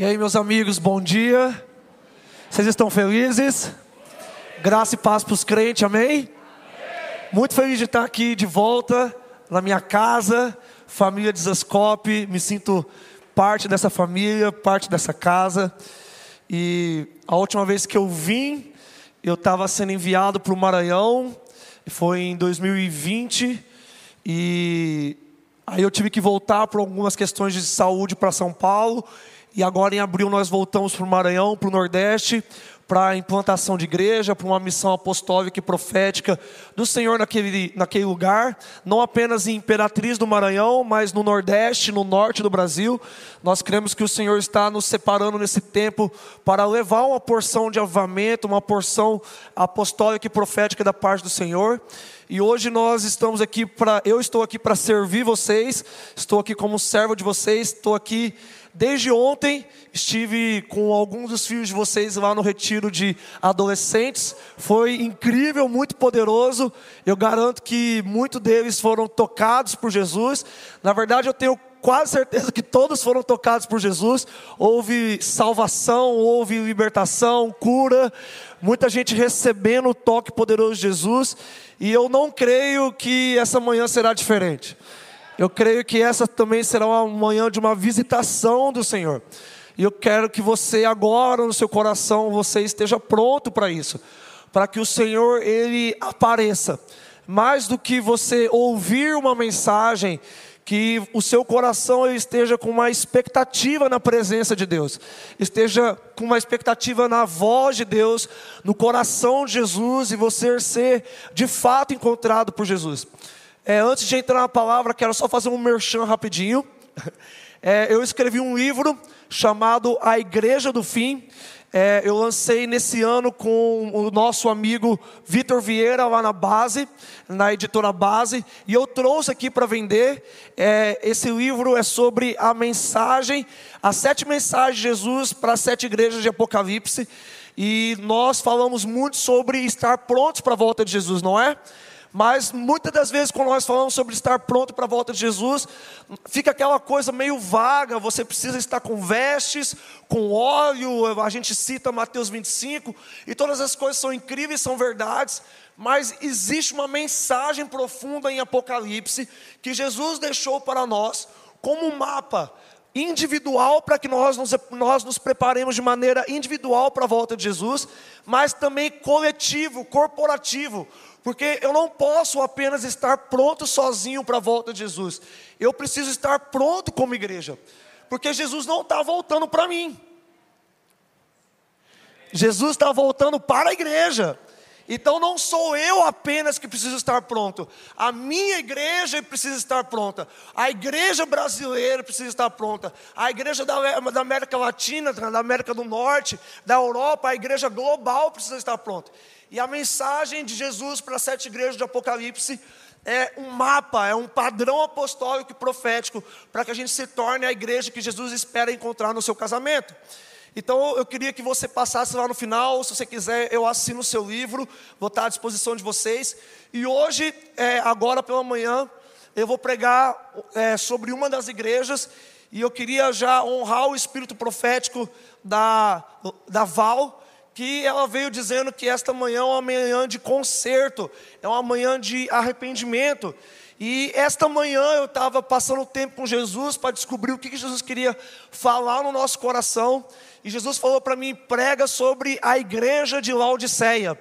E aí, meus amigos, bom dia. Vocês estão felizes? Graça e paz para os crentes, amém? Muito feliz de estar aqui de volta na minha casa, família de Zascope. Me sinto parte dessa família, parte dessa casa. E a última vez que eu vim, eu estava sendo enviado para o Maranhão, foi em 2020. E aí eu tive que voltar por algumas questões de saúde para São Paulo. E agora em abril nós voltamos para o Maranhão, para o Nordeste, para a implantação de igreja, para uma missão apostólica e profética do Senhor naquele, naquele lugar, não apenas em Imperatriz do Maranhão, mas no Nordeste, no Norte do Brasil. Nós cremos que o Senhor está nos separando nesse tempo para levar uma porção de avivamento, uma porção apostólica e profética da parte do Senhor. E hoje nós estamos aqui para, eu estou aqui para servir vocês, estou aqui como servo de vocês, estou aqui Desde ontem estive com alguns dos filhos de vocês lá no retiro de adolescentes. Foi incrível, muito poderoso. Eu garanto que muitos deles foram tocados por Jesus. Na verdade, eu tenho quase certeza que todos foram tocados por Jesus. Houve salvação, houve libertação, cura, muita gente recebendo o toque poderoso de Jesus. E eu não creio que essa manhã será diferente. Eu creio que essa também será uma manhã de uma visitação do Senhor. E eu quero que você agora no seu coração você esteja pronto para isso, para que o Senhor ele apareça. Mais do que você ouvir uma mensagem, que o seu coração esteja com uma expectativa na presença de Deus, esteja com uma expectativa na voz de Deus, no coração de Jesus e você ser de fato encontrado por Jesus. É, antes de entrar na palavra, quero só fazer um merchan rapidinho. É, eu escrevi um livro chamado A Igreja do Fim. É, eu lancei nesse ano com o nosso amigo Vitor Vieira lá na base, na editora base, e eu trouxe aqui para vender. É, esse livro é sobre a mensagem, as sete mensagens de Jesus para as sete igrejas de Apocalipse. E nós falamos muito sobre estar prontos para a volta de Jesus, não é? Mas muitas das vezes, quando nós falamos sobre estar pronto para a volta de Jesus, fica aquela coisa meio vaga. Você precisa estar com vestes, com óleo. A gente cita Mateus 25, e todas as coisas são incríveis, são verdades. Mas existe uma mensagem profunda em Apocalipse que Jesus deixou para nós como um mapa individual para que nós nos, nós nos preparemos de maneira individual para a volta de Jesus, mas também coletivo, corporativo, porque eu não posso apenas estar pronto sozinho para a volta de Jesus. Eu preciso estar pronto como igreja. Porque Jesus não está voltando para mim. Jesus está voltando para a igreja. Então não sou eu apenas que preciso estar pronto. A minha igreja precisa estar pronta. A igreja brasileira precisa estar pronta. A igreja da, da América Latina, da América do Norte, da Europa, a igreja global precisa estar pronta. E a mensagem de Jesus para as sete igrejas de Apocalipse é um mapa, é um padrão apostólico e profético para que a gente se torne a igreja que Jesus espera encontrar no seu casamento. Então eu queria que você passasse lá no final, se você quiser, eu assino o seu livro, vou estar à disposição de vocês. E hoje, é, agora pela manhã, eu vou pregar é, sobre uma das igrejas, e eu queria já honrar o espírito profético da, da Val, que ela veio dizendo que esta manhã é uma manhã de conserto, é uma manhã de arrependimento. E esta manhã eu estava passando tempo com Jesus para descobrir o que Jesus queria falar no nosso coração. E Jesus falou para mim: prega sobre a igreja de Laodiceia.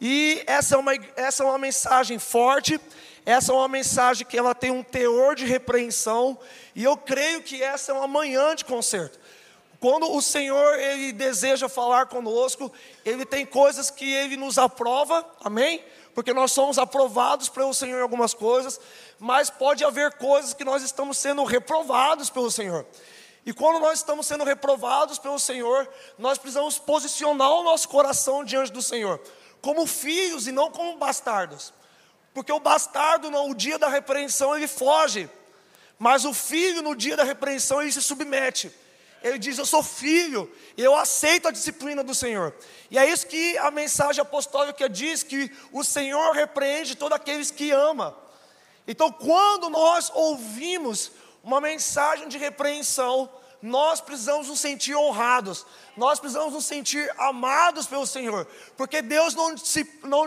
E essa é, uma, essa é uma mensagem forte, essa é uma mensagem que ela tem um teor de repreensão, e eu creio que essa é uma manhã de conserto. Quando o Senhor ele deseja falar conosco, ele tem coisas que ele nos aprova, amém? Porque nós somos aprovados pelo Senhor em algumas coisas, mas pode haver coisas que nós estamos sendo reprovados pelo Senhor. E quando nós estamos sendo reprovados pelo Senhor, nós precisamos posicionar o nosso coração diante do Senhor, como filhos e não como bastardos. Porque o bastardo, no dia da repreensão, ele foge, mas o filho, no dia da repreensão, ele se submete. Ele diz: Eu sou filho, e eu aceito a disciplina do Senhor. E é isso que a mensagem apostólica diz: que o Senhor repreende todos aqueles que ama. Então, quando nós ouvimos uma mensagem de repreensão, nós precisamos nos sentir honrados, nós precisamos nos sentir amados pelo Senhor, porque Deus não,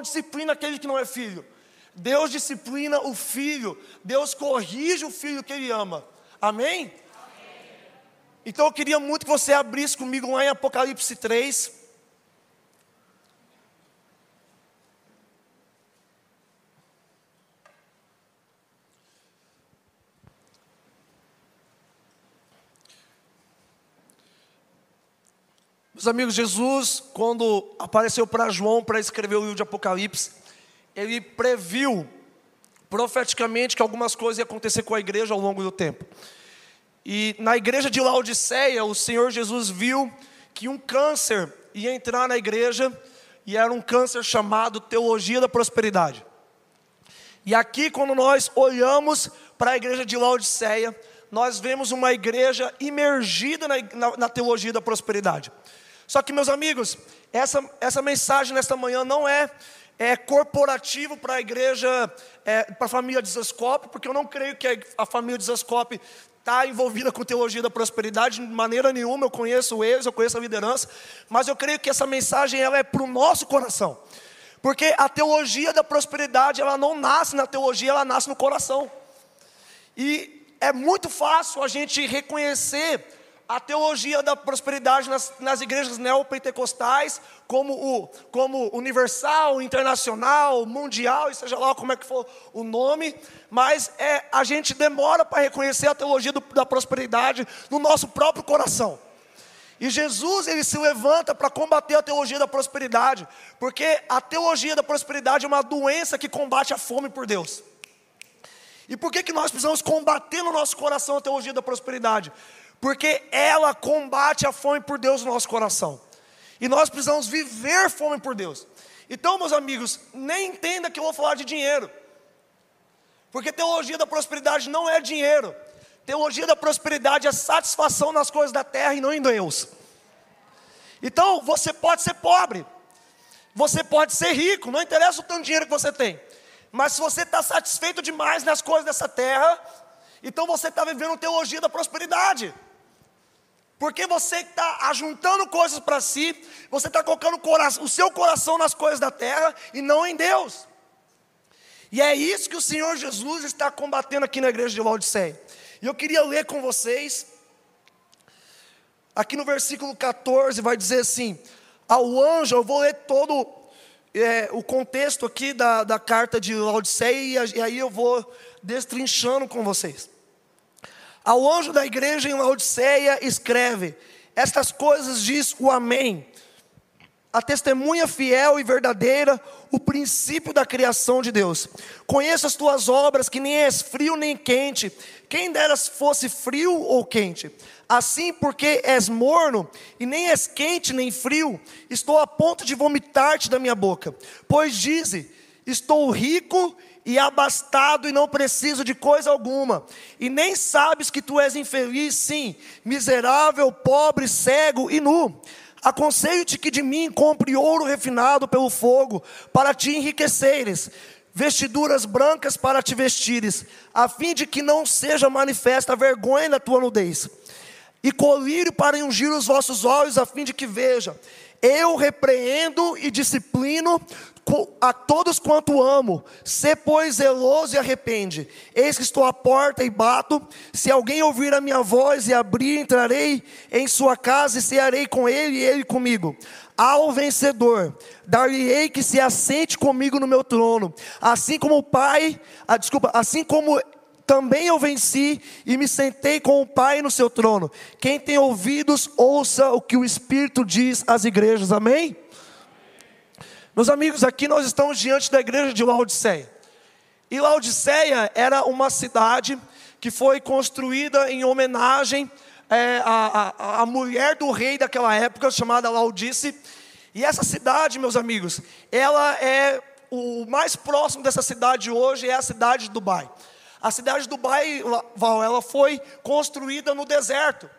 disciplina aquele que não é filho, Deus disciplina o filho, Deus corrige o filho que ele ama, amém? amém. Então eu queria muito que você abrisse comigo lá em Apocalipse 3. Meus amigos, Jesus, quando apareceu para João para escrever o livro de Apocalipse, ele previu profeticamente que algumas coisas iam acontecer com a igreja ao longo do tempo. E na igreja de Laodiceia, o Senhor Jesus viu que um câncer ia entrar na igreja, e era um câncer chamado teologia da prosperidade. E aqui, quando nós olhamos para a igreja de Laodiceia, nós vemos uma igreja imergida na, na, na teologia da prosperidade. Só que, meus amigos, essa, essa mensagem nesta manhã não é, é corporativo para a igreja, é, para a família de Zascope, porque eu não creio que a, a família de Zascope está envolvida com teologia da prosperidade de maneira nenhuma. Eu conheço eles, eu conheço a liderança, mas eu creio que essa mensagem ela é para o nosso coração. Porque a teologia da prosperidade, ela não nasce na teologia, ela nasce no coração. E é muito fácil a gente reconhecer a teologia da prosperidade nas, nas igrejas neopentecostais, como, o, como universal, internacional, mundial, e seja lá como é que for o nome, mas é, a gente demora para reconhecer a teologia do, da prosperidade no nosso próprio coração. E Jesus ele se levanta para combater a teologia da prosperidade, porque a teologia da prosperidade é uma doença que combate a fome por Deus. E por que, que nós precisamos combater no nosso coração a teologia da prosperidade? Porque ela combate a fome por Deus no nosso coração. E nós precisamos viver fome por Deus. Então, meus amigos, nem entenda que eu vou falar de dinheiro. Porque teologia da prosperidade não é dinheiro. Teologia da prosperidade é satisfação nas coisas da terra e não em Deus. Então, você pode ser pobre. Você pode ser rico, não interessa o tanto dinheiro que você tem. Mas se você está satisfeito demais nas coisas dessa terra, então você está vivendo teologia da prosperidade. Porque você está ajuntando coisas para si, você está colocando o seu coração nas coisas da terra e não em Deus. E é isso que o Senhor Jesus está combatendo aqui na igreja de Laodiceia. E eu queria ler com vocês, aqui no versículo 14, vai dizer assim: Ao anjo, eu vou ler todo é, o contexto aqui da, da carta de Laodiceia, e, e aí eu vou destrinchando com vocês. Ao anjo da igreja em Laodiceia, escreve: Estas coisas diz o Amém. A testemunha fiel e verdadeira, o princípio da criação de Deus. Conheço as tuas obras, que nem és frio nem quente. Quem deras fosse frio ou quente. Assim, porque és morno e nem és quente nem frio, estou a ponto de vomitar-te da minha boca. Pois dize: Estou rico e abastado e não preciso de coisa alguma, e nem sabes que tu és infeliz, sim, miserável, pobre, cego e nu. Aconselho-te que de mim compre ouro refinado pelo fogo, para te enriqueceres, vestiduras brancas para te vestires, a fim de que não seja manifesta a vergonha da tua nudez, e colírio para ungir os vossos olhos, a fim de que veja. Eu repreendo e disciplino a todos quanto amo, se pois zeloso e arrepende. Eis que estou à porta e bato. Se alguém ouvir a minha voz e abrir, entrarei em sua casa e cearei com ele e ele comigo. Ao vencedor, dar-lhe-ei que se assente comigo no meu trono, assim como o Pai, ah, desculpa, assim como também eu venci e me sentei com o Pai no seu trono. Quem tem ouvidos, ouça o que o Espírito diz às igrejas. Amém? Meus amigos, aqui nós estamos diante da igreja de Laodiceia. E Laodiceia era uma cidade que foi construída em homenagem à, à, à mulher do rei daquela época, chamada Laudice. E essa cidade, meus amigos, ela é o mais próximo dessa cidade hoje é a cidade de Dubai. A cidade de Dubai, Val, ela foi construída no deserto.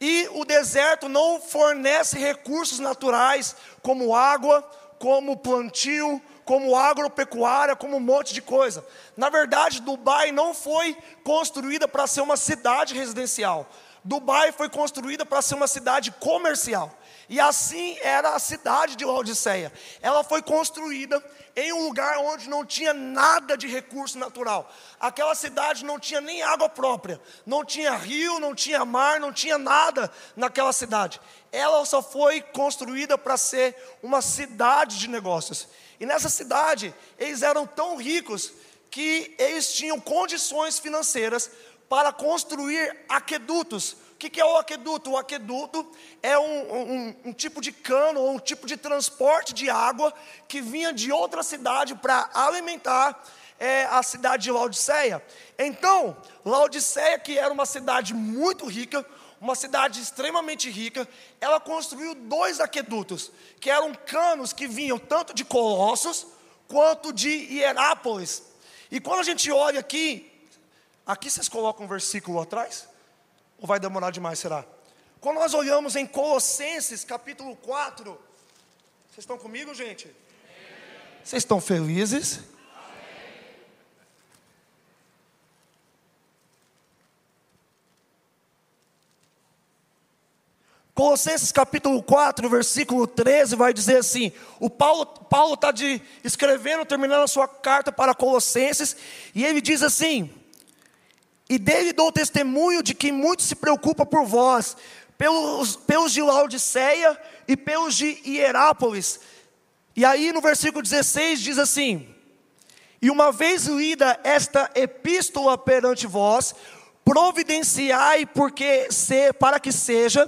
E o deserto não fornece recursos naturais como água, como plantio, como agropecuária, como um monte de coisa. Na verdade, Dubai não foi construída para ser uma cidade residencial, Dubai foi construída para ser uma cidade comercial. E assim era a cidade de Laodiceia. Ela foi construída em um lugar onde não tinha nada de recurso natural. Aquela cidade não tinha nem água própria, não tinha rio, não tinha mar, não tinha nada naquela cidade. Ela só foi construída para ser uma cidade de negócios. E nessa cidade, eles eram tão ricos que eles tinham condições financeiras para construir aquedutos. O que é o aqueduto? O aqueduto é um, um, um tipo de cano ou um tipo de transporte de água que vinha de outra cidade para alimentar é, a cidade de Laodiceia. Então, Laodiceia, que era uma cidade muito rica, uma cidade extremamente rica, ela construiu dois aquedutos, que eram canos que vinham tanto de Colossos quanto de Hierápolis. E quando a gente olha aqui, Aqui vocês colocam um versículo atrás? Ou vai demorar demais, será? Quando nós olhamos em Colossenses capítulo 4, vocês estão comigo, gente? Vocês estão felizes? Colossenses capítulo 4, versículo 13, vai dizer assim: o Paulo está escrevendo, terminando a sua carta para Colossenses, e ele diz assim: e dele dou testemunho de que muito se preocupa por vós, pelos, pelos de Laodiceia e pelos de Hierápolis. E aí no versículo 16 diz assim: E uma vez lida esta epístola perante vós, providenciai porque se, para que seja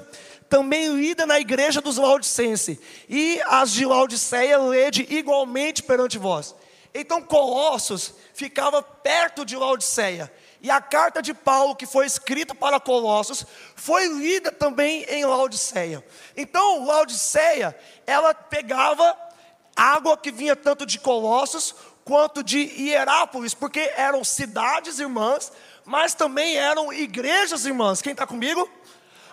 também lida na igreja dos Laodicense, e as de Laodiceia lede igualmente perante vós. Então Colossos ficava perto de Laodiceia. E a carta de Paulo, que foi escrita para Colossos, foi lida também em Laodiceia. Então, Laodiceia, ela pegava água que vinha tanto de Colossos quanto de Hierápolis, porque eram cidades irmãs, mas também eram igrejas irmãs. Quem está comigo?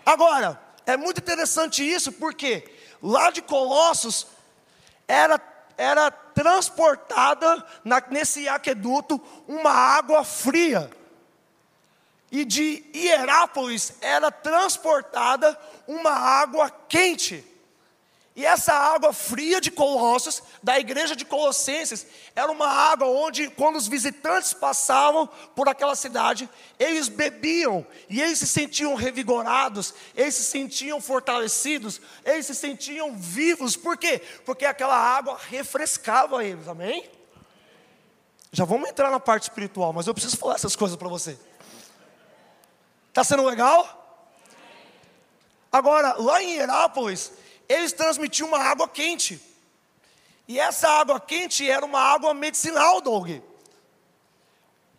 Agora, é muito interessante isso, porque lá de Colossos era, era transportada na, nesse aqueduto uma água fria e de Hierápolis era transportada uma água quente. E essa água fria de Colossos, da igreja de Colossenses, era uma água onde, quando os visitantes passavam por aquela cidade, eles bebiam e eles se sentiam revigorados, eles se sentiam fortalecidos, eles se sentiam vivos. Por quê? Porque aquela água refrescava eles, amém? Já vamos entrar na parte espiritual, mas eu preciso falar essas coisas para você. Está sendo legal? Agora, lá em Herápolis, eles transmitiam uma água quente. E essa água quente era uma água medicinal, Doug.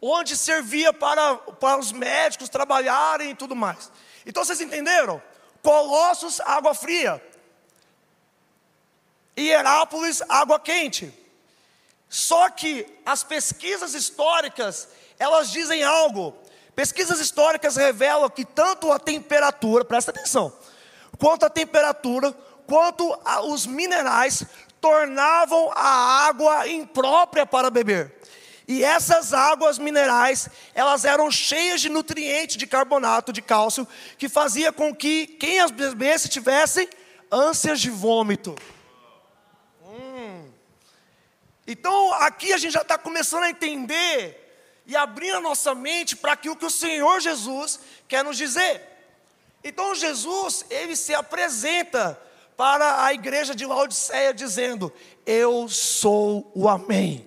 Onde servia para, para os médicos trabalharem e tudo mais. Então vocês entenderam? Colossos, água fria. E Herápolis, água quente. Só que as pesquisas históricas, elas dizem algo. Pesquisas históricas revelam que tanto a temperatura, presta atenção, quanto a temperatura, quanto a, os minerais tornavam a água imprópria para beber. E essas águas minerais, elas eram cheias de nutrientes de carbonato de cálcio, que fazia com que quem as bebesse tivesse ânsias de vômito. Hum. Então aqui a gente já está começando a entender e abrir a nossa mente para aquilo que o Senhor Jesus quer nos dizer. Então Jesus, ele se apresenta para a igreja de Laodiceia dizendo: Eu sou o Amém.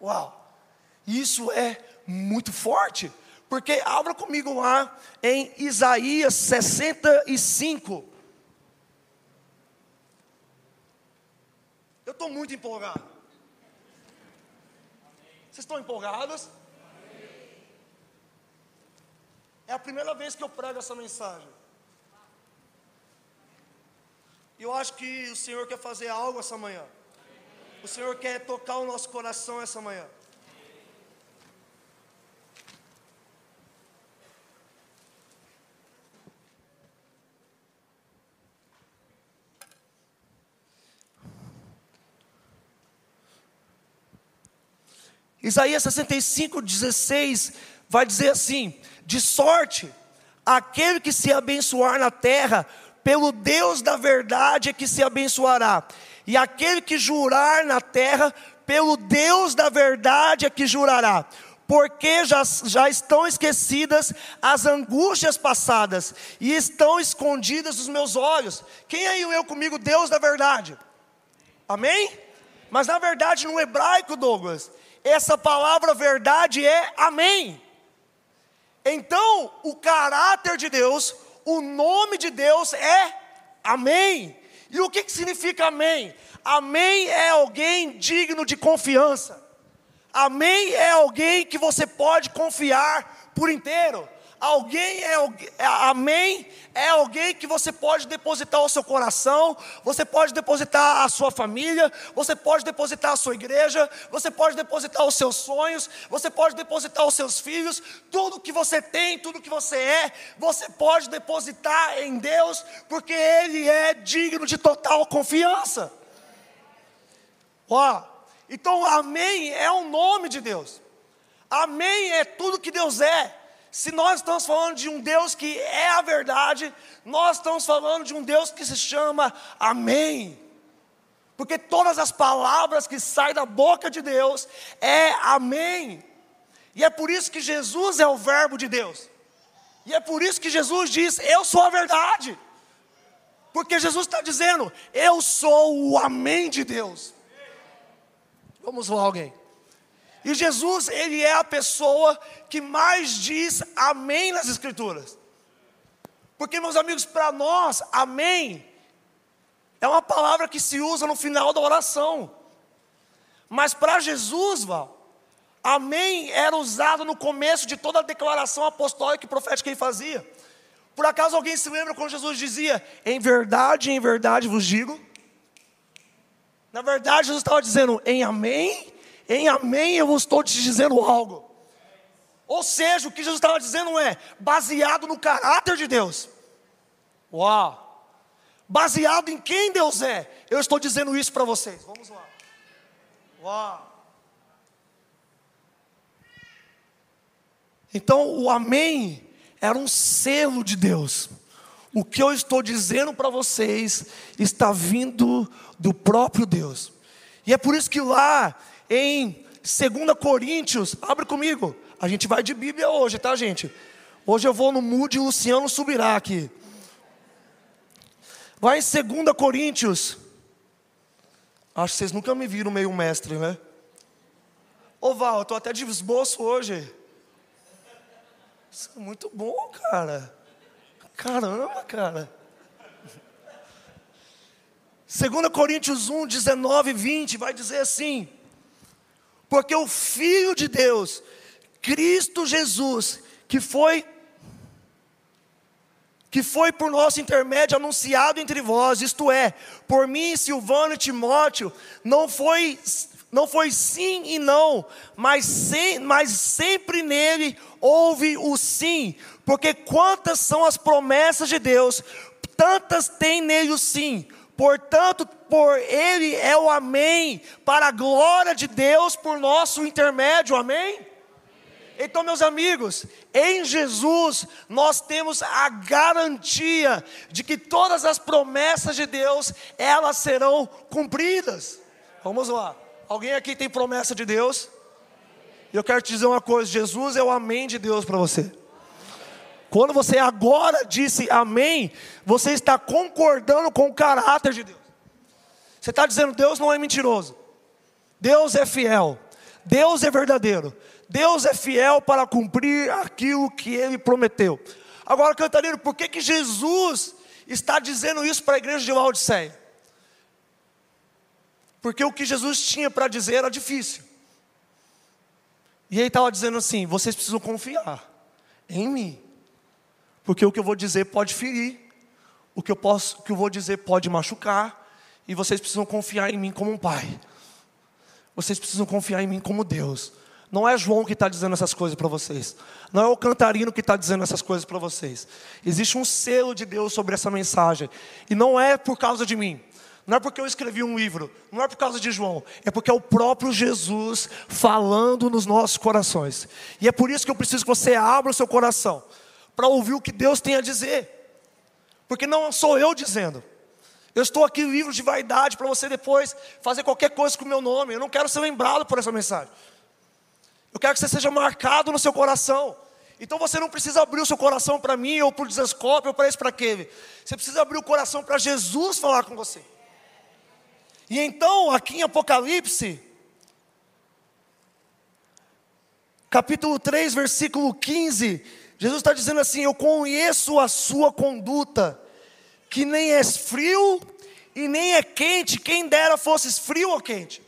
Uau! Isso é muito forte, porque abra comigo lá em Isaías 65. Eu estou muito empolgado. Vocês estão empolgados? É a primeira vez que eu prego essa mensagem. E eu acho que o Senhor quer fazer algo essa manhã. O Senhor quer tocar o nosso coração essa manhã. Isaías 65, 16 vai dizer assim: de sorte aquele que se abençoar na terra, pelo Deus da verdade é que se abençoará. E aquele que jurar na terra, pelo Deus da verdade é que jurará porque já, já estão esquecidas as angústias passadas e estão escondidas os meus olhos. Quem aí eu comigo, Deus da verdade? Amém? Mas na verdade, no hebraico, Douglas, essa palavra verdade é amém. Então, o caráter de Deus, o nome de Deus é amém. E o que, que significa amém? Amém é alguém digno de confiança. Amém é alguém que você pode confiar por inteiro. Alguém é, é amém é alguém que você pode depositar o seu coração, você pode depositar a sua família, você pode depositar a sua igreja, você pode depositar os seus sonhos, você pode depositar os seus filhos, tudo que você tem, tudo que você é, você pode depositar em Deus, porque Ele é digno de total confiança. Ó, então, amém é o nome de Deus. Amém é tudo que Deus é. Se nós estamos falando de um Deus que é a verdade, nós estamos falando de um Deus que se chama Amém. Porque todas as palavras que saem da boca de Deus é Amém. E é por isso que Jesus é o Verbo de Deus. E é por isso que Jesus diz: Eu sou a verdade. Porque Jesus está dizendo: Eu sou o Amém de Deus. Vamos lá, alguém. E Jesus, ele é a pessoa que mais diz amém nas Escrituras. Porque, meus amigos, para nós, amém é uma palavra que se usa no final da oração. Mas para Jesus, Val, amém era usado no começo de toda a declaração apostólica e profética que ele fazia. Por acaso alguém se lembra quando Jesus dizia: Em verdade, em verdade vos digo, na verdade, Jesus estava dizendo: em Amém, em Amém eu estou te dizendo algo. Ou seja, o que Jesus estava dizendo é baseado no caráter de Deus. Uau! Baseado em quem Deus é. Eu estou dizendo isso para vocês. Vamos lá. Uau! Então, o Amém era um selo de Deus. O que eu estou dizendo para vocês está vindo do próprio Deus. E é por isso que lá em 2 Coríntios, abre comigo, a gente vai de Bíblia hoje, tá, gente? Hoje eu vou no Mude e o Luciano subirá aqui. Vai em 2 Coríntios. Acho que vocês nunca me viram meio mestre, né? Ô Val, eu tô até de esboço hoje. Isso é muito bom, cara. Caramba, cara. 2 Coríntios 1, 19 e 20 vai dizer assim: Porque o Filho de Deus, Cristo Jesus, que foi que foi por nosso intermédio anunciado entre vós, isto é, por mim, Silvano e Timóteo, não foi não foi sim e não, mas, sem, mas sempre nele houve o sim, porque quantas são as promessas de Deus, tantas tem nele o sim. Portanto, por ele é o amém, para a glória de Deus por nosso intermédio, amém? Então, meus amigos, em Jesus nós temos a garantia de que todas as promessas de Deus, elas serão cumpridas. Vamos lá. Alguém aqui tem promessa de Deus? Eu quero te dizer uma coisa: Jesus é o amém de Deus para você. Quando você agora disse amém, você está concordando com o caráter de Deus. Você está dizendo: Deus não é mentiroso, Deus é fiel, Deus é verdadeiro, Deus é fiel para cumprir aquilo que Ele prometeu. Agora, Cantarino, por que, que Jesus está dizendo isso para a igreja de Laodiceia? Porque o que Jesus tinha para dizer era difícil. E ele estava dizendo assim: vocês precisam confiar em mim. Porque o que eu vou dizer pode ferir, o que eu posso, o que eu vou dizer pode machucar, e vocês precisam confiar em mim como um pai. Vocês precisam confiar em mim como Deus. Não é João que está dizendo essas coisas para vocês. Não é o cantarino que está dizendo essas coisas para vocês. Existe um selo de Deus sobre essa mensagem. E não é por causa de mim. Não é porque eu escrevi um livro. Não é por causa de João. É porque é o próprio Jesus falando nos nossos corações. E é por isso que eu preciso que você abra o seu coração para ouvir o que Deus tem a dizer. Porque não sou eu dizendo. Eu estou aqui livre de vaidade para você depois fazer qualquer coisa com o meu nome. Eu não quero ser lembrado por essa mensagem. Eu quero que você seja marcado no seu coração. Então você não precisa abrir o seu coração para mim, ou para o desescope, ou para esse, para aquele. Você precisa abrir o coração para Jesus falar com você. E então, aqui em Apocalipse, capítulo 3, versículo 15, Jesus está dizendo assim: Eu conheço a sua conduta, que nem és frio e nem é quente, quem dera fosses frio ou quente.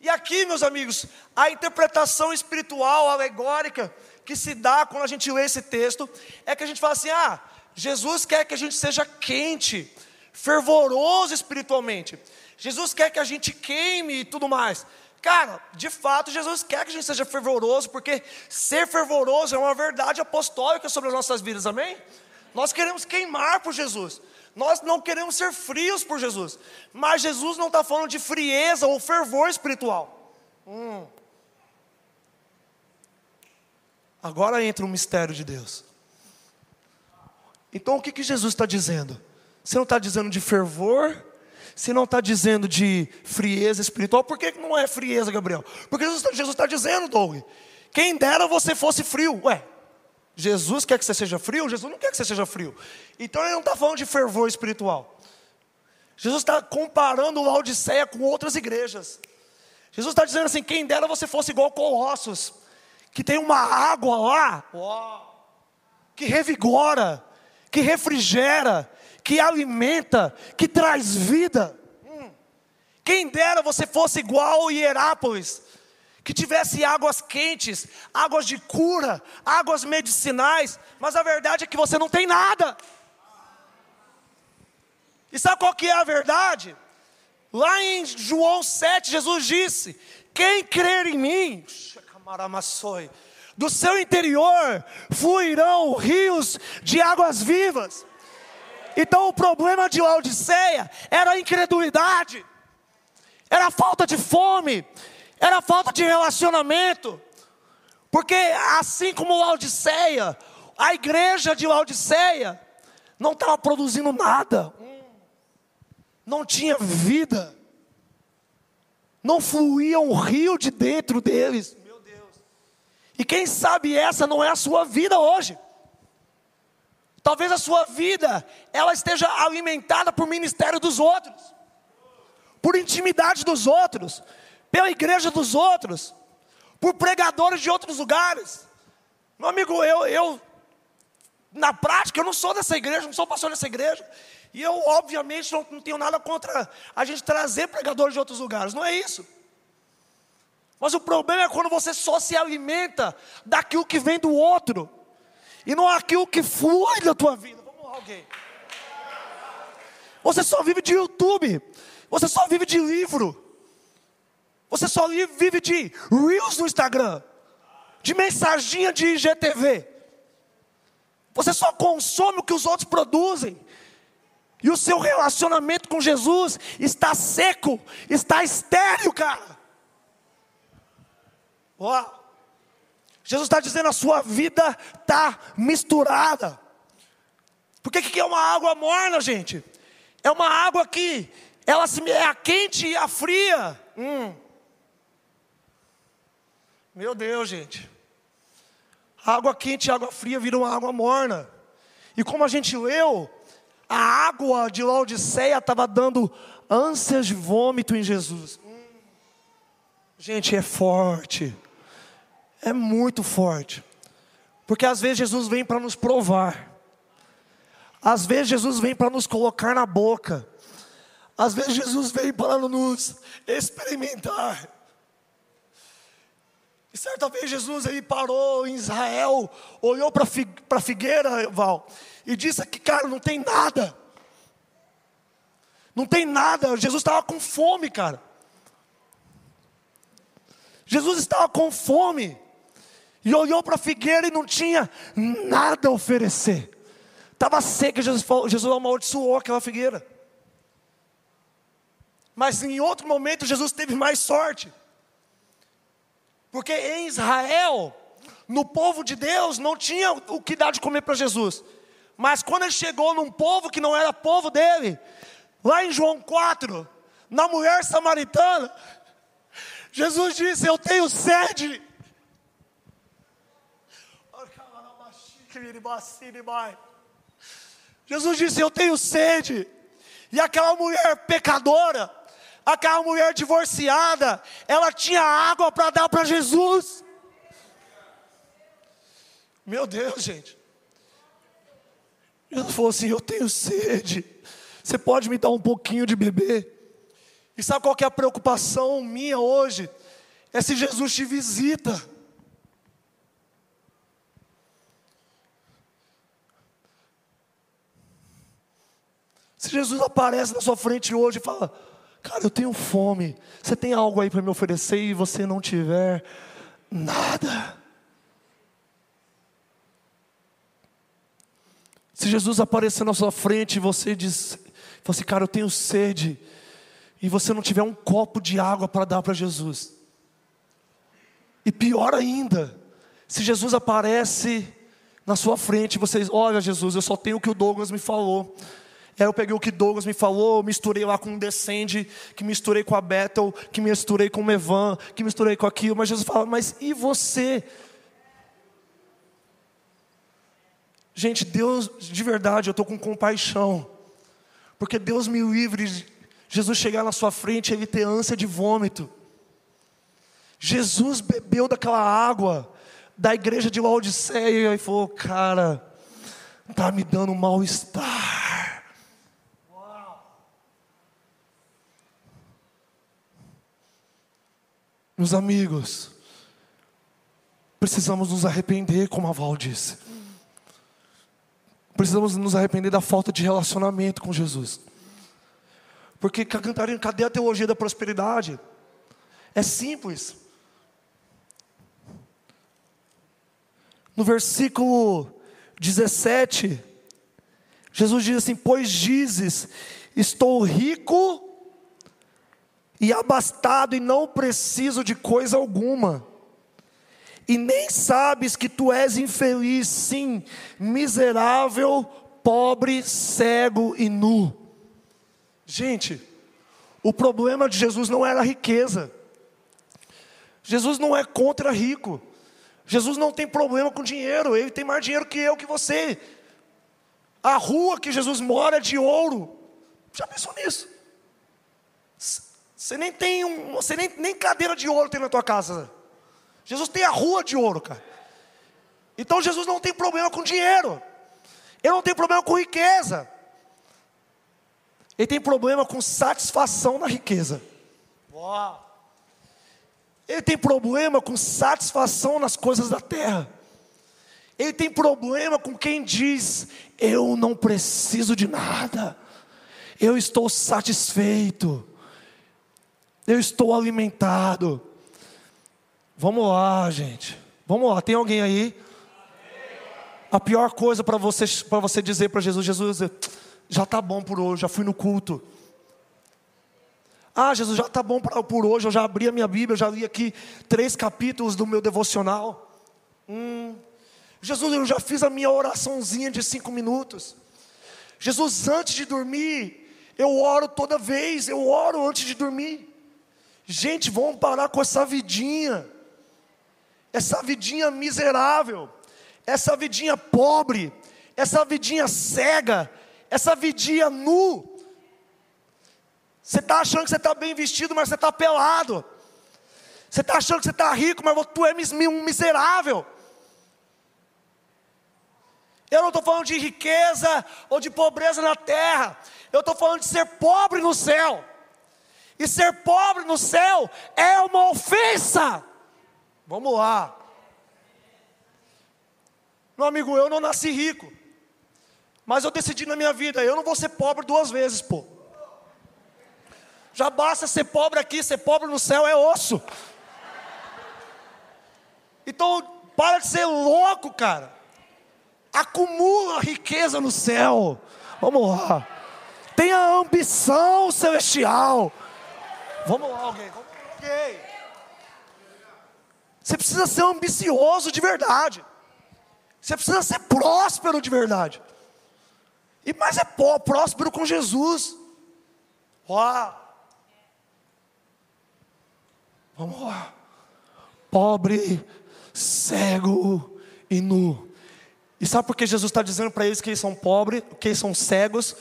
E aqui, meus amigos, a interpretação espiritual, alegórica, que se dá quando a gente lê esse texto, é que a gente fala assim: ah, Jesus quer que a gente seja quente, fervoroso espiritualmente. Jesus quer que a gente queime e tudo mais. Cara, de fato, Jesus quer que a gente seja fervoroso, porque ser fervoroso é uma verdade apostólica sobre as nossas vidas, amém? Nós queremos queimar por Jesus, nós não queremos ser frios por Jesus, mas Jesus não está falando de frieza ou fervor espiritual. Hum. Agora entra o mistério de Deus. Então o que, que Jesus está dizendo? Você não está dizendo de fervor, se não está dizendo de frieza espiritual, por que não é frieza, Gabriel? Porque Jesus está dizendo, Doug, quem dera você fosse frio. Ué, Jesus quer que você seja frio? Jesus não quer que você seja frio. Então ele não está falando de fervor espiritual. Jesus está comparando Laodiceia com outras igrejas. Jesus está dizendo assim: quem dera você fosse igual Colossos, que tem uma água lá, que revigora, que refrigera, que alimenta, que traz vida. Quem dera você fosse igual Hierápolis, que tivesse águas quentes, águas de cura, águas medicinais, mas a verdade é que você não tem nada. E sabe qual que é a verdade? Lá em João 7, Jesus disse: Quem crer em mim, do seu interior fluirão rios de águas vivas. Então o problema de Laodiceia era a incredulidade, era a falta de fome, era a falta de relacionamento. Porque assim como Laodiceia, a igreja de Laodiceia não estava produzindo nada, não tinha vida, não fluía um rio de dentro deles. Meu Deus. E quem sabe essa não é a sua vida hoje. Talvez a sua vida ela esteja alimentada por ministério dos outros, por intimidade dos outros, pela igreja dos outros, por pregadores de outros lugares. Meu amigo, eu, eu na prática eu não sou dessa igreja, não sou pastor dessa igreja. E eu, obviamente, não, não tenho nada contra a gente trazer pregadores de outros lugares, não é isso. Mas o problema é quando você só se alimenta daquilo que vem do outro e não aquilo que flui da tua vida. Vamos lá, alguém. Você só vive de YouTube, você só vive de livro, você só vive de Reels no Instagram, de mensaginha de IGTV. Você só consome o que os outros produzem. E o seu relacionamento com Jesus está seco, está estéreo, cara. Uau. Jesus está dizendo: a sua vida está misturada. Por que, é uma água morna, gente? É uma água que ela é a quente e a fria. Hum. Meu Deus, gente. água quente e água fria viram água morna. E como a gente leu, a água de Laodiceia estava dando ânsias de vômito em Jesus. Hum. Gente, é forte é muito forte. Porque às vezes Jesus vem para nos provar. Às vezes Jesus vem para nos colocar na boca. Às vezes Jesus vem para nos experimentar. E certa vez Jesus ele parou em Israel, olhou para a figueira, Val, e disse que, cara, não tem nada. Não tem nada. Jesus estava com fome, cara. Jesus estava com fome e olhou para a figueira e não tinha nada a oferecer. Estava seca, Jesus, falou, Jesus amaldiçoou aquela figueira. Mas em outro momento Jesus teve mais sorte. Porque em Israel, no povo de Deus não tinha o que dar de comer para Jesus. Mas quando ele chegou num povo que não era povo dele, lá em João 4, na mulher samaritana, Jesus disse: Eu tenho sede. Jesus disse: Eu tenho sede. E aquela mulher pecadora, aquela mulher divorciada, ela tinha água para dar para Jesus. Meu Deus, gente. Jesus falou assim: Eu tenho sede. Você pode me dar um pouquinho de beber? E sabe qual é a preocupação minha hoje? É se Jesus te visita. Se Jesus aparece na sua frente hoje e fala: Cara, eu tenho fome, você tem algo aí para me oferecer e você não tiver nada. Se Jesus aparecer na sua frente e você diz, assim, cara, eu tenho sede, e você não tiver um copo de água para dar para Jesus. E pior ainda, se Jesus aparece na sua frente, vocês, olha Jesus, eu só tenho o que o Douglas me falou. Aí eu peguei o que Douglas me falou, misturei lá com o Descende, que misturei com a Bethel, que misturei com o Evan, que misturei com aquilo. Mas Jesus fala, mas e você? Gente, Deus, de verdade, eu estou com compaixão. Porque Deus me livre, Jesus chegar na sua frente e ele ter ânsia de vômito. Jesus bebeu daquela água da igreja de Laodiceia e falou: Cara, está me dando um mal-estar. Meus amigos, precisamos nos arrepender, como a Val disse. Precisamos nos arrepender da falta de relacionamento com Jesus. Porque, Cantarina, cadê a teologia da prosperidade? É simples. No versículo 17, Jesus diz assim: Pois dizes, estou rico e abastado e não preciso de coisa alguma e nem sabes que tu és infeliz, sim, miserável, pobre, cego e nu. Gente, o problema de Jesus não era a riqueza. Jesus não é contra rico. Jesus não tem problema com dinheiro, ele tem mais dinheiro que eu, que você. A rua que Jesus mora é de ouro. Já pensou nisso? Você nem tem um, você nem, nem cadeira de ouro tem na tua casa. Jesus tem a rua de ouro, cara. Então Jesus não tem problema com dinheiro. Ele não tem problema com riqueza. Ele tem problema com satisfação na riqueza. Uau. Ele tem problema com satisfação nas coisas da terra. Ele tem problema com quem diz: Eu não preciso de nada, eu estou satisfeito, eu estou alimentado. Vamos lá, gente. Vamos lá, tem alguém aí? A pior coisa para você, você dizer para Jesus: Jesus, já está bom por hoje, já fui no culto. Ah, Jesus, já está bom por hoje, eu já abri a minha Bíblia, já li aqui três capítulos do meu devocional. Hum. Jesus, eu já fiz a minha oraçãozinha de cinco minutos. Jesus, antes de dormir, eu oro toda vez, eu oro antes de dormir. Gente, vamos parar com essa vidinha essa vidinha miserável, essa vidinha pobre, essa vidinha cega, essa vidinha nu. Você está achando que você está bem vestido, mas você está pelado. Você está achando que você está rico, mas tu é um miserável. Eu não estou falando de riqueza ou de pobreza na terra. Eu estou falando de ser pobre no céu. E ser pobre no céu é uma ofensa. Vamos lá. Meu amigo, eu não nasci rico. Mas eu decidi na minha vida, eu não vou ser pobre duas vezes, pô. Já basta ser pobre aqui, ser pobre no céu é osso. Então, para de ser louco, cara. Acumula riqueza no céu. Vamos lá. Tenha ambição celestial. Vamos lá, alguém. Vamos. Você precisa ser ambicioso de verdade. Você precisa ser próspero de verdade. E mais é próspero com Jesus. Uau! Vamos lá. Pobre, cego e nu. E sabe por que Jesus está dizendo para eles que eles são pobres, que eles são cegos?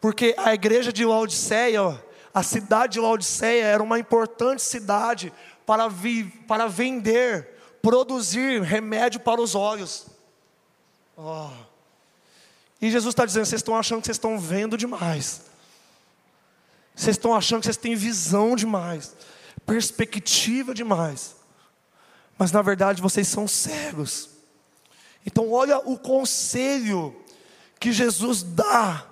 Porque a igreja de Laodiceia, a cidade de Laodiceia, era uma importante cidade para, vi, para vender, produzir remédio para os olhos. Oh. E Jesus está dizendo: vocês estão achando que vocês estão vendo demais. Vocês estão achando que vocês têm visão demais, perspectiva demais. Mas na verdade vocês são cegos. Então olha o conselho que Jesus dá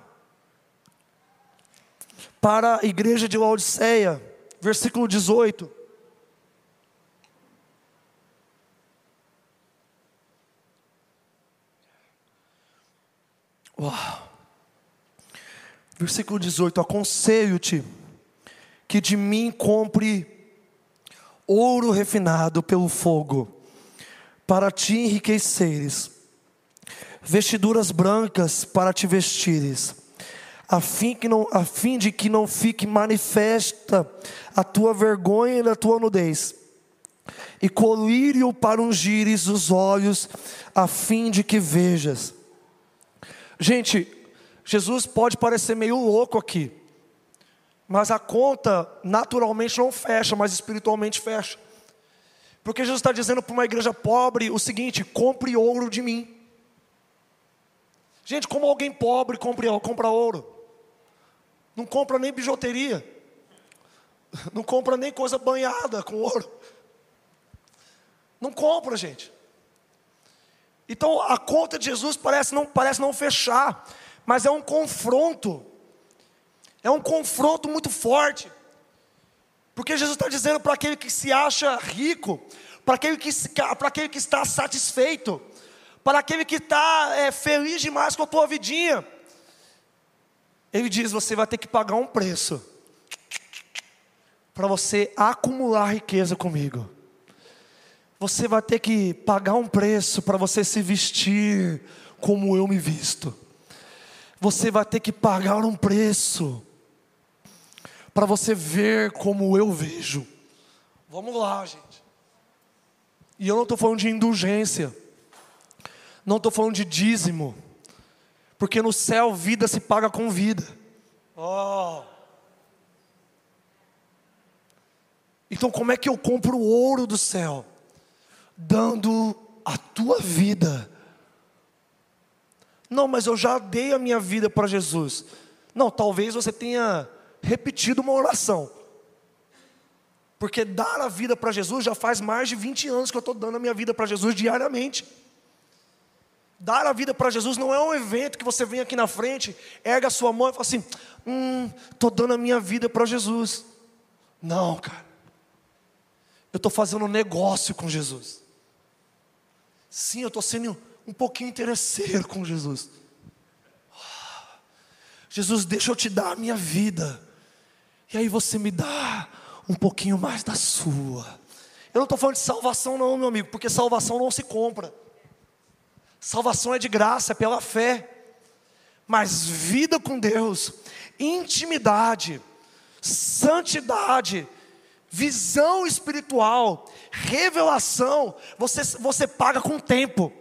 para a igreja de Laodiceia, versículo 18. Uau. Versículo 18: Aconselho-te que de mim compre ouro refinado pelo fogo, para te enriqueceres, vestiduras brancas para te vestires, a fim, que não, a fim de que não fique manifesta a tua vergonha e a tua nudez, e colírio para ungires os olhos, a fim de que vejas. Gente, Jesus pode parecer meio louco aqui, mas a conta naturalmente não fecha, mas espiritualmente fecha. Porque Jesus está dizendo para uma igreja pobre o seguinte: compre ouro de mim. Gente, como alguém pobre compra, compra ouro? Não compra nem bijuteria, não compra nem coisa banhada com ouro. Não compra, gente. Então a conta de Jesus parece não, parece não fechar, mas é um confronto. É um confronto muito forte. Porque Jesus está dizendo para aquele que se acha rico, para aquele que, para aquele que está satisfeito, para aquele que está é, feliz demais com a tua vidinha. Ele diz: você vai ter que pagar um preço para você acumular riqueza comigo. Você vai ter que pagar um preço para você se vestir como eu me visto. Você vai ter que pagar um preço para você ver como eu vejo. Vamos lá, gente. E eu não estou falando de indulgência, não estou falando de dízimo, porque no céu vida se paga com vida. Oh. Então, como é que eu compro o ouro do céu? dando a tua vida. Não, mas eu já dei a minha vida para Jesus. Não, talvez você tenha repetido uma oração. Porque dar a vida para Jesus já faz mais de 20 anos que eu estou dando a minha vida para Jesus diariamente. Dar a vida para Jesus não é um evento que você vem aqui na frente, erga a sua mão e fala assim: Hum, estou dando a minha vida para Jesus. Não, cara. Eu estou fazendo um negócio com Jesus. Sim, eu estou sendo um pouquinho interesseiro com Jesus. Jesus, deixa eu te dar a minha vida. E aí você me dá um pouquinho mais da sua. Eu não estou falando de salvação, não, meu amigo, porque salvação não se compra. Salvação é de graça, é pela fé. Mas vida com Deus, intimidade, santidade, visão espiritual, revelação, você, você paga com tempo.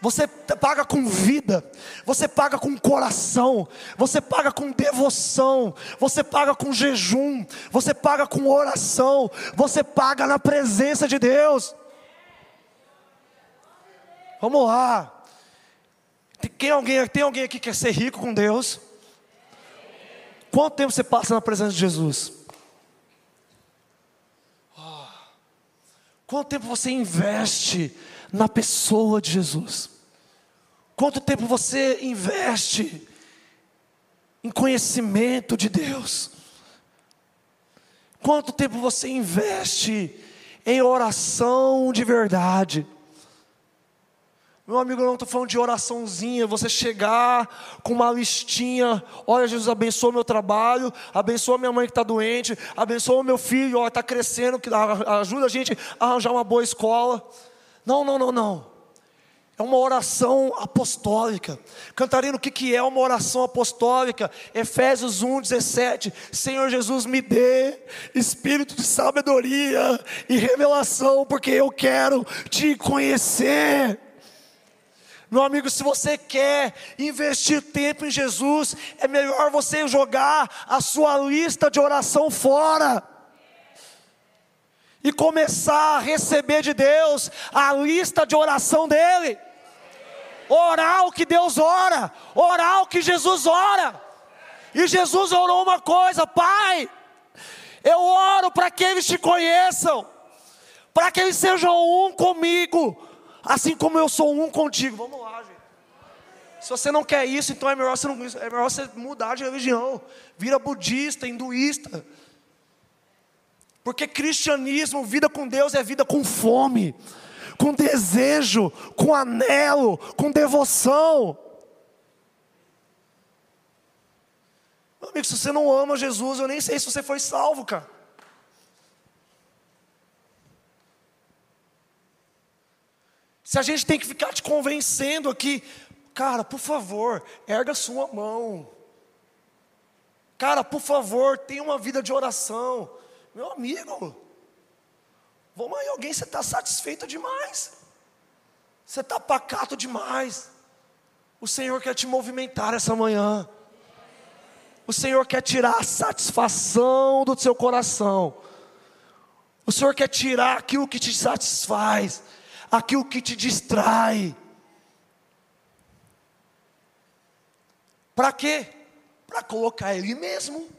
Você paga com vida, você paga com coração, você paga com devoção, você paga com jejum, você paga com oração, você paga na presença de Deus. Vamos lá. Tem alguém, tem alguém aqui que quer ser rico com Deus? Quanto tempo você passa na presença de Jesus? Quanto tempo você investe na pessoa de Jesus? Quanto tempo você investe em conhecimento de Deus? Quanto tempo você investe em oração de verdade? Meu amigo, eu não estou falando de oraçãozinha, você chegar com uma listinha, olha Jesus, abençoa meu trabalho, abençoa minha mãe que está doente, abençoa meu filho, está crescendo, ajuda a gente a arranjar uma boa escola. Não, não, não, não. É uma oração apostólica. Cantarino, o que, que é uma oração apostólica? Efésios 1, 17. Senhor Jesus, me dê espírito de sabedoria e revelação, porque eu quero te conhecer. Meu amigo, se você quer investir tempo em Jesus, é melhor você jogar a sua lista de oração fora e começar a receber de Deus a lista de oração dele. Orar o que Deus ora, orar o que Jesus ora. E Jesus orou uma coisa: Pai, eu oro para que eles te conheçam, para que eles sejam um comigo assim como eu sou um contigo. Vamos lá, gente. Se você não quer isso, então é melhor você, não, é melhor você mudar de religião. Vira budista, hinduísta. Porque cristianismo, vida com Deus, é vida com fome, com desejo, com anelo, com devoção. Meu amigo, se você não ama Jesus, eu nem sei se você foi salvo, cara. Se a gente tem que ficar te convencendo aqui, cara, por favor, erga sua mão. Cara, por favor, tenha uma vida de oração. Meu amigo, vamos aí, alguém, você está satisfeito demais. Você está pacato demais. O Senhor quer te movimentar essa manhã. O Senhor quer tirar a satisfação do seu coração. O Senhor quer tirar aquilo que te satisfaz aquilo que te distrai. Para quê? Para colocar Ele mesmo.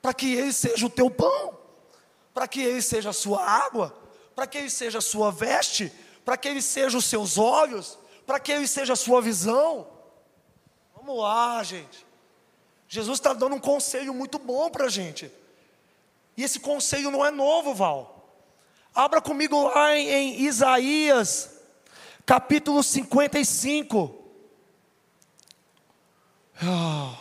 Para que Ele seja o teu pão. Para que Ele seja a sua água. Para que Ele seja a sua veste. Para que Ele seja os seus olhos. Para que Ele seja a sua visão. Vamos lá, gente. Jesus está dando um conselho muito bom para a gente. E esse conselho não é novo, Val. Abra comigo lá em, em Isaías, capítulo 55. Ah.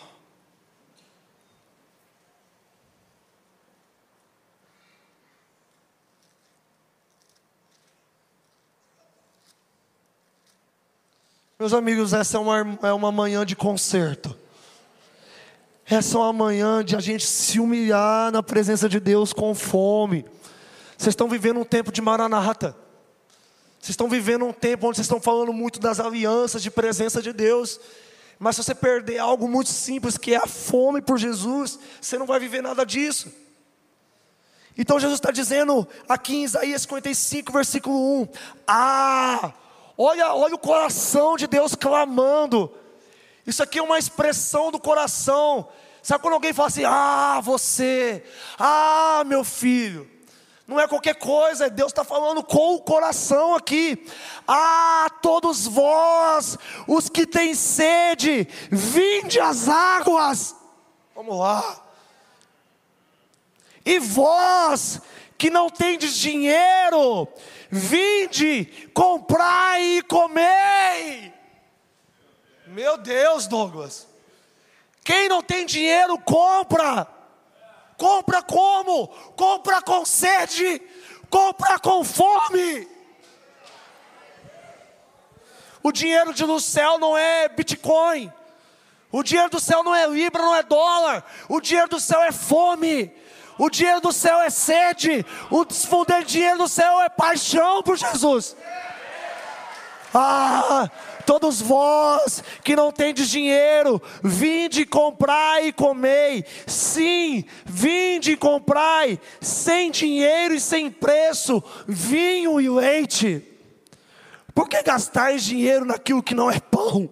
Meus amigos, essa é uma, é uma manhã de concerto. Essa é uma manhã de a gente se humilhar na presença de Deus com fome. Vocês estão vivendo um tempo de maranata. Vocês estão vivendo um tempo onde vocês estão falando muito das alianças, de presença de Deus. Mas se você perder algo muito simples, que é a fome por Jesus, você não vai viver nada disso. Então Jesus está dizendo aqui em Isaías 55, versículo 1: Ah, olha, olha o coração de Deus clamando. Isso aqui é uma expressão do coração. Sabe quando alguém fala assim: Ah, você, ah, meu filho não é qualquer coisa, Deus está falando com o coração aqui. Ah, todos vós, os que têm sede, vinde às águas. Vamos lá. E vós, que não tendes dinheiro, vinde, comprai e comei. Meu Deus, Douglas. Quem não tem dinheiro, compra. Compra como? Compra com sede, compra com fome. O dinheiro do céu não é Bitcoin. O dinheiro do céu não é Libra, não é dólar. O dinheiro do céu é fome. O dinheiro do céu é sede. O dinheiro do céu é paixão por Jesus. Ah, todos vós que não tendes dinheiro, vinde comprai e comei. Sim, vinde e comprai, sem dinheiro e sem preço, vinho e leite. Por que gastais dinheiro naquilo que não é pão?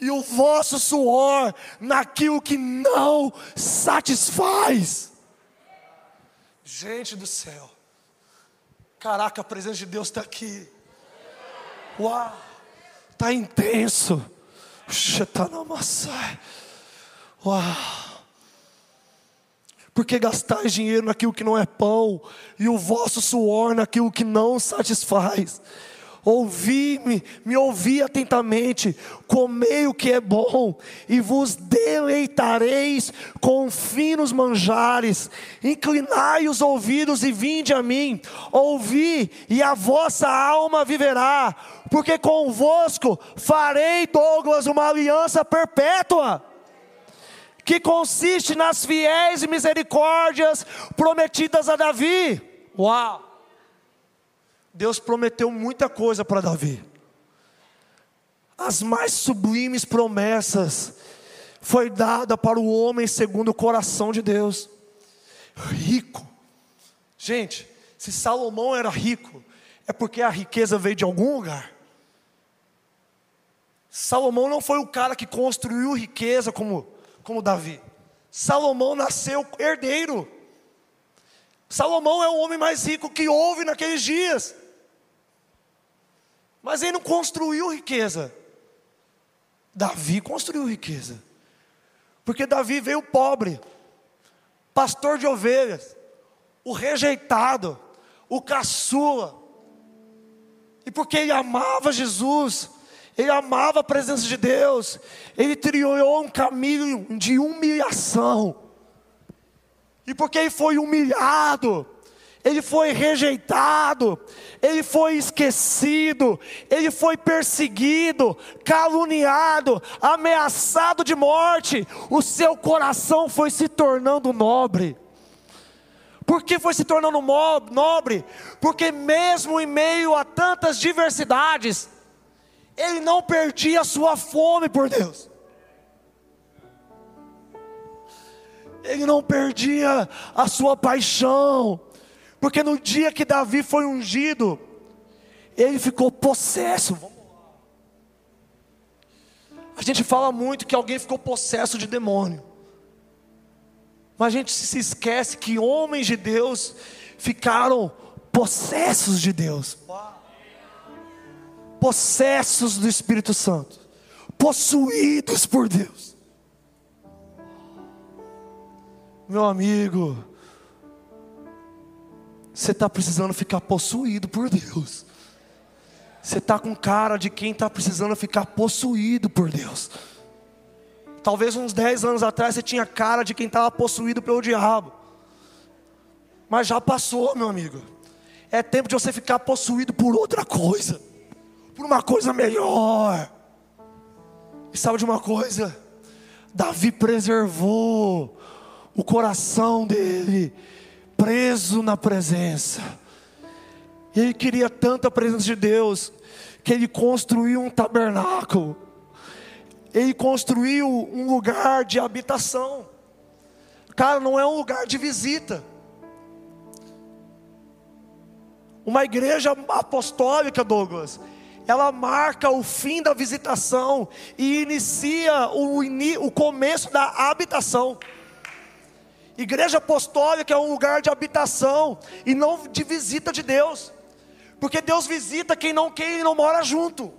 E o vosso suor naquilo que não satisfaz. Gente do céu. Caraca, a presença de Deus está aqui. Uau, está intenso. Uau. Porque gastais dinheiro naquilo que não é pão, e o vosso suor naquilo que não satisfaz. Ouvi-me, me ouvi atentamente, comei o que é bom, e vos deleitareis com finos manjares. Inclinai os ouvidos e vinde a mim, ouvi, e a vossa alma viverá, porque convosco farei, Douglas, uma aliança perpétua que consiste nas fiéis misericórdias prometidas a Davi. Uau! Deus prometeu muita coisa para Davi. As mais sublimes promessas foi dada para o homem segundo o coração de Deus. Rico. Gente, se Salomão era rico, é porque a riqueza veio de algum lugar. Salomão não foi o cara que construiu riqueza como, como Davi. Salomão nasceu herdeiro. Salomão é o homem mais rico que houve naqueles dias. Mas ele não construiu riqueza. Davi construiu riqueza. Porque Davi veio pobre, pastor de ovelhas, o rejeitado, o caçula. E porque ele amava Jesus, ele amava a presença de Deus, ele trilhou um caminho de humilhação. E porque ele foi humilhado, ele foi rejeitado, ele foi esquecido, ele foi perseguido, caluniado, ameaçado de morte, o seu coração foi se tornando nobre. Por que foi se tornando nobre? Porque, mesmo em meio a tantas diversidades, ele não perdia a sua fome por Deus. Ele não perdia a sua paixão. Porque no dia que Davi foi ungido, ele ficou possesso. A gente fala muito que alguém ficou possesso de demônio. Mas a gente se esquece que homens de Deus ficaram possessos de Deus possessos do Espírito Santo, possuídos por Deus. Meu amigo, você está precisando ficar possuído por Deus. Você está com cara de quem está precisando ficar possuído por Deus. Talvez uns 10 anos atrás você tinha cara de quem estava possuído pelo diabo. Mas já passou, meu amigo. É tempo de você ficar possuído por outra coisa por uma coisa melhor. E sabe de uma coisa? Davi preservou o coração dele, preso na presença. Ele queria tanta presença de Deus, que ele construiu um tabernáculo, ele construiu um lugar de habitação. Cara, não é um lugar de visita. Uma igreja apostólica, Douglas, ela marca o fim da visitação e inicia o, o começo da habitação. Igreja apostólica é um lugar de habitação e não de visita de Deus, porque Deus visita quem não quem não mora junto.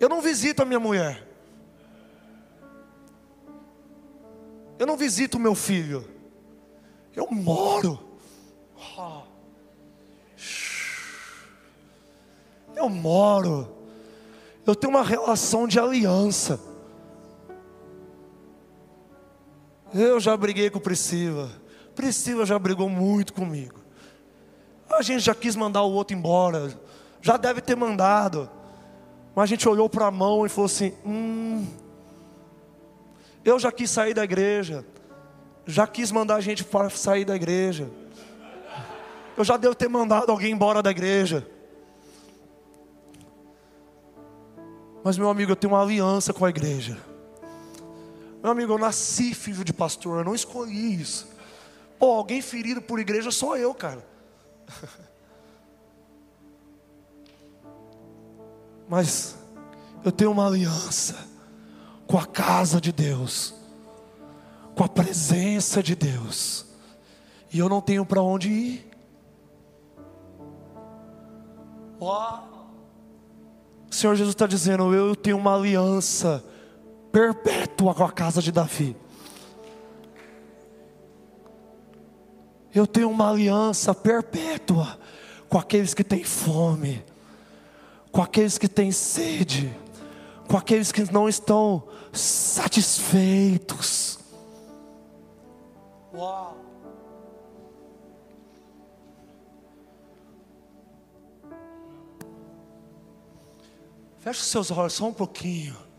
Eu não visito a minha mulher. Eu não visito o meu filho. Eu moro. Eu moro. Eu tenho uma relação de aliança. Eu já briguei com Priscila. Priscila já brigou muito comigo. A gente já quis mandar o outro embora. Já deve ter mandado. Mas a gente olhou para a mão e falou assim: hum, eu já quis sair da igreja. Já quis mandar a gente para sair da igreja. Eu já devo ter mandado alguém embora da igreja. Mas, meu amigo, eu tenho uma aliança com a igreja. Meu amigo, eu nasci filho de pastor, eu não escolhi isso. Pô, alguém ferido por igreja sou eu, cara. Mas eu tenho uma aliança com a casa de Deus, com a presença de Deus, e eu não tenho para onde ir. Oh. O Senhor Jesus está dizendo: Eu tenho uma aliança perpétua com a casa de Davi. Eu tenho uma aliança perpétua com aqueles que têm fome, com aqueles que têm sede, com aqueles que não estão satisfeitos. Uau! Feche os seus olhos só um pouquinho.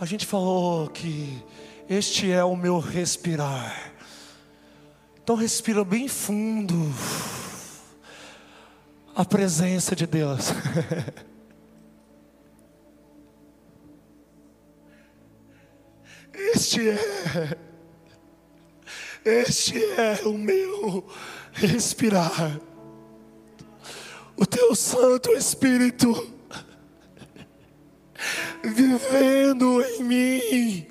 A gente falou que este é o meu respirar. Então respira bem fundo a presença de Deus. Este é, este é o meu respirar. O teu Santo Espírito vivendo em mim.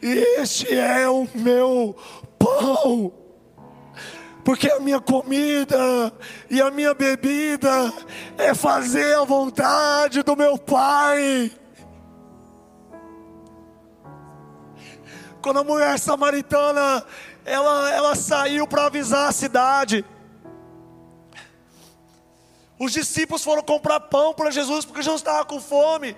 Este é o meu pão porque a minha comida e a minha bebida é fazer a vontade do meu Pai. Quando a mulher samaritana ela, ela saiu para avisar a cidade, os discípulos foram comprar pão para Jesus porque Jesus estava com fome.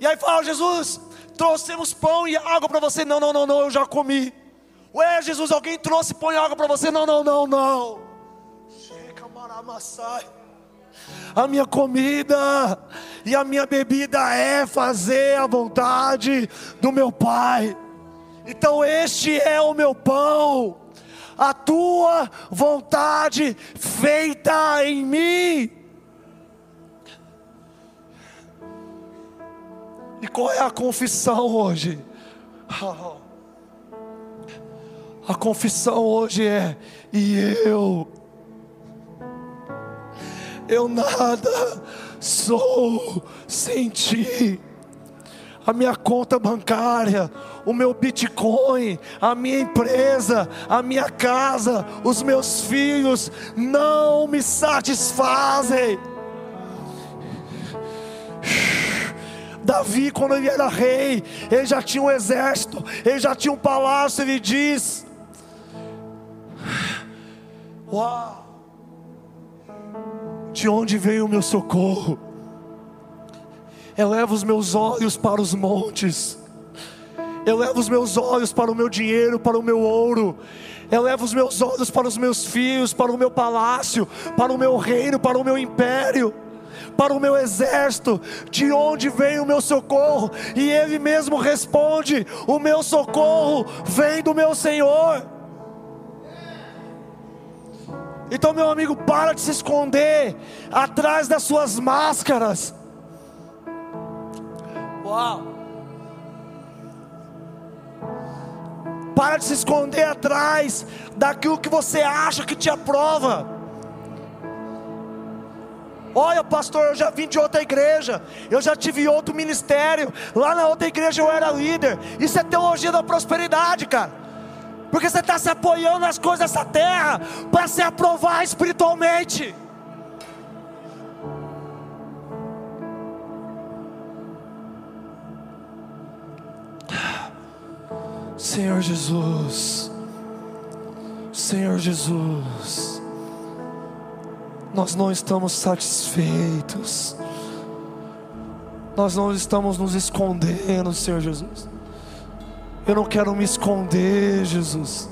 E aí falaram: Jesus, trouxemos pão e água para você. Não, não, não, não, eu já comi. Ué, Jesus, alguém trouxe pão e água para você? Não, não, não, não. Chega, maramassai. A minha comida e a minha bebida é fazer a vontade do meu Pai. Então, este é o meu pão, a tua vontade feita em mim. E qual é a confissão hoje? A confissão hoje é: e eu, eu nada sou sem ti. A minha conta bancária, o meu Bitcoin, a minha empresa, a minha casa, os meus filhos não me satisfazem. Davi, quando ele era rei, ele já tinha um exército, ele já tinha um palácio. Ele diz: Uau! De onde veio o meu socorro? Eleva os meus olhos para os montes. Eleva os meus olhos para o meu dinheiro, para o meu ouro. Eleva os meus olhos para os meus filhos, para o meu palácio, para o meu reino, para o meu império, para o meu exército. De onde vem o meu socorro? E ele mesmo responde: O meu socorro vem do meu Senhor. Então, meu amigo, para de se esconder atrás das suas máscaras. Uau! Para de se esconder atrás daquilo que você acha que te aprova. Olha, pastor, eu já vim de outra igreja, eu já tive outro ministério. Lá na outra igreja eu era líder. Isso é teologia da prosperidade, cara. Porque você está se apoiando nas coisas dessa terra para se aprovar espiritualmente. Senhor Jesus, Senhor Jesus, nós não estamos satisfeitos, nós não estamos nos escondendo, Senhor Jesus. Eu não quero me esconder, Jesus.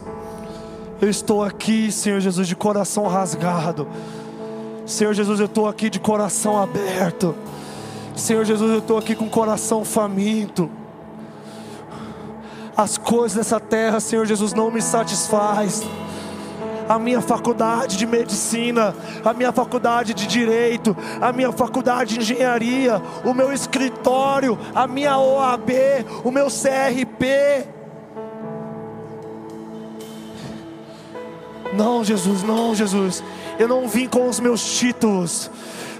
Eu estou aqui, Senhor Jesus, de coração rasgado. Senhor Jesus, eu estou aqui de coração aberto. Senhor Jesus, eu estou aqui com coração faminto. As coisas dessa terra, Senhor Jesus, não me satisfaz. A minha faculdade de medicina, a minha faculdade de direito, a minha faculdade de engenharia, o meu escritório, a minha OAB, o meu CRP, Não, Jesus, não, Jesus. Eu não vim com os meus títulos.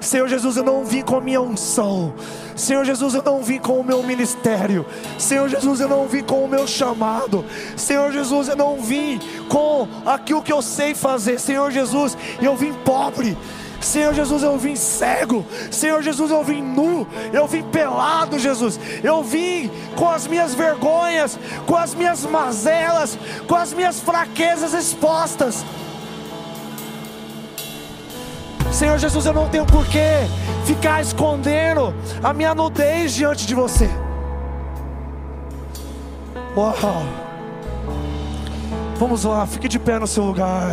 Senhor Jesus, eu não vim com a minha unção. Senhor Jesus, eu não vim com o meu ministério. Senhor Jesus, eu não vim com o meu chamado. Senhor Jesus, eu não vim com aquilo que eu sei fazer. Senhor Jesus, eu vim pobre. Senhor Jesus, eu vim cego. Senhor Jesus, eu vim nu. Eu vim pelado, Jesus. Eu vim com as minhas vergonhas, com as minhas mazelas, com as minhas fraquezas expostas. Senhor Jesus, eu não tenho porquê ficar escondendo a minha nudez diante de você. Uau. Vamos lá, fique de pé no seu lugar.